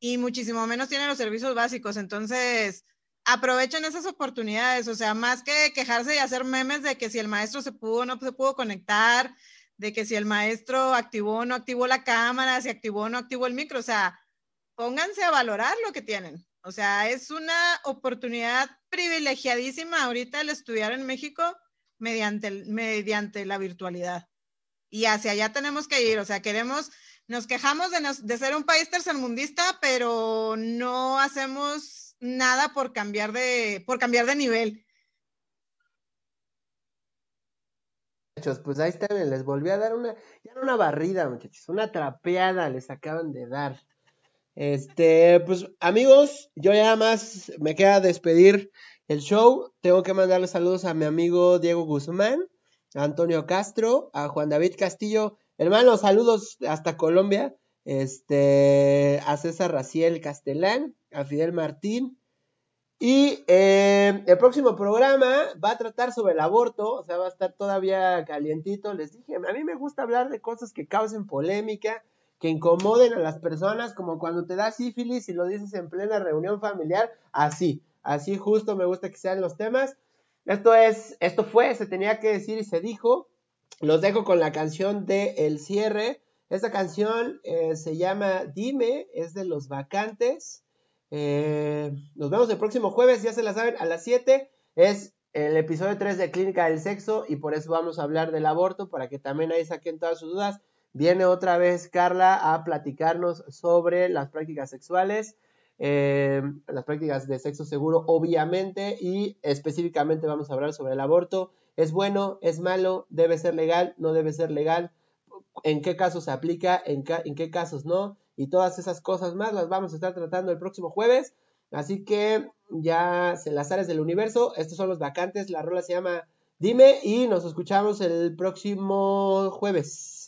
B: y muchísimo menos tienen los servicios básicos. Entonces, aprovechen esas oportunidades, o sea, más que quejarse y hacer memes de que si el maestro se pudo o no se pudo conectar, de que si el maestro activó o no activó la cámara, si activó o no activó el micro, o sea, pónganse a valorar lo que tienen. O sea, es una oportunidad privilegiadísima ahorita el estudiar en México mediante, mediante la virtualidad. Y hacia allá tenemos que ir, o sea, queremos, nos quejamos de, de ser un país tercermundista, pero no hacemos nada por cambiar de, por cambiar de nivel.
A: Pues ahí están, les volví a dar una, ya una barrida, muchachos, una trapeada les acaban de dar. Este, pues amigos, yo ya más me queda despedir el show. Tengo que mandarle saludos a mi amigo Diego Guzmán, a Antonio Castro, a Juan David Castillo. Hermanos, saludos hasta Colombia. Este, a César Raciel Castelán, a Fidel Martín, y eh, el próximo programa va a tratar sobre el aborto, o sea, va a estar todavía calientito. Les dije, a mí me gusta hablar de cosas que causen polémica, que incomoden a las personas, como cuando te da sífilis y lo dices en plena reunión familiar, así, así justo me gusta que sean los temas. Esto es, esto fue, se tenía que decir y se dijo. Los dejo con la canción de El Cierre. Esta canción eh, se llama Dime, es de los vacantes. Eh, nos vemos el próximo jueves, ya se la saben, a las 7 es el episodio 3 de Clínica del Sexo y por eso vamos a hablar del aborto para que también ahí saquen todas sus dudas. Viene otra vez Carla a platicarnos sobre las prácticas sexuales, eh, las prácticas de sexo seguro, obviamente, y específicamente vamos a hablar sobre el aborto. ¿Es bueno? ¿Es malo? ¿Debe ser legal? ¿No debe ser legal? ¿En qué casos se aplica? ¿En, qué casos no? y todas esas cosas más las vamos a estar tratando el próximo jueves. Así que ya en las áreas del universo, estos son los vacantes, la rola se llama Dime y nos escuchamos el próximo jueves.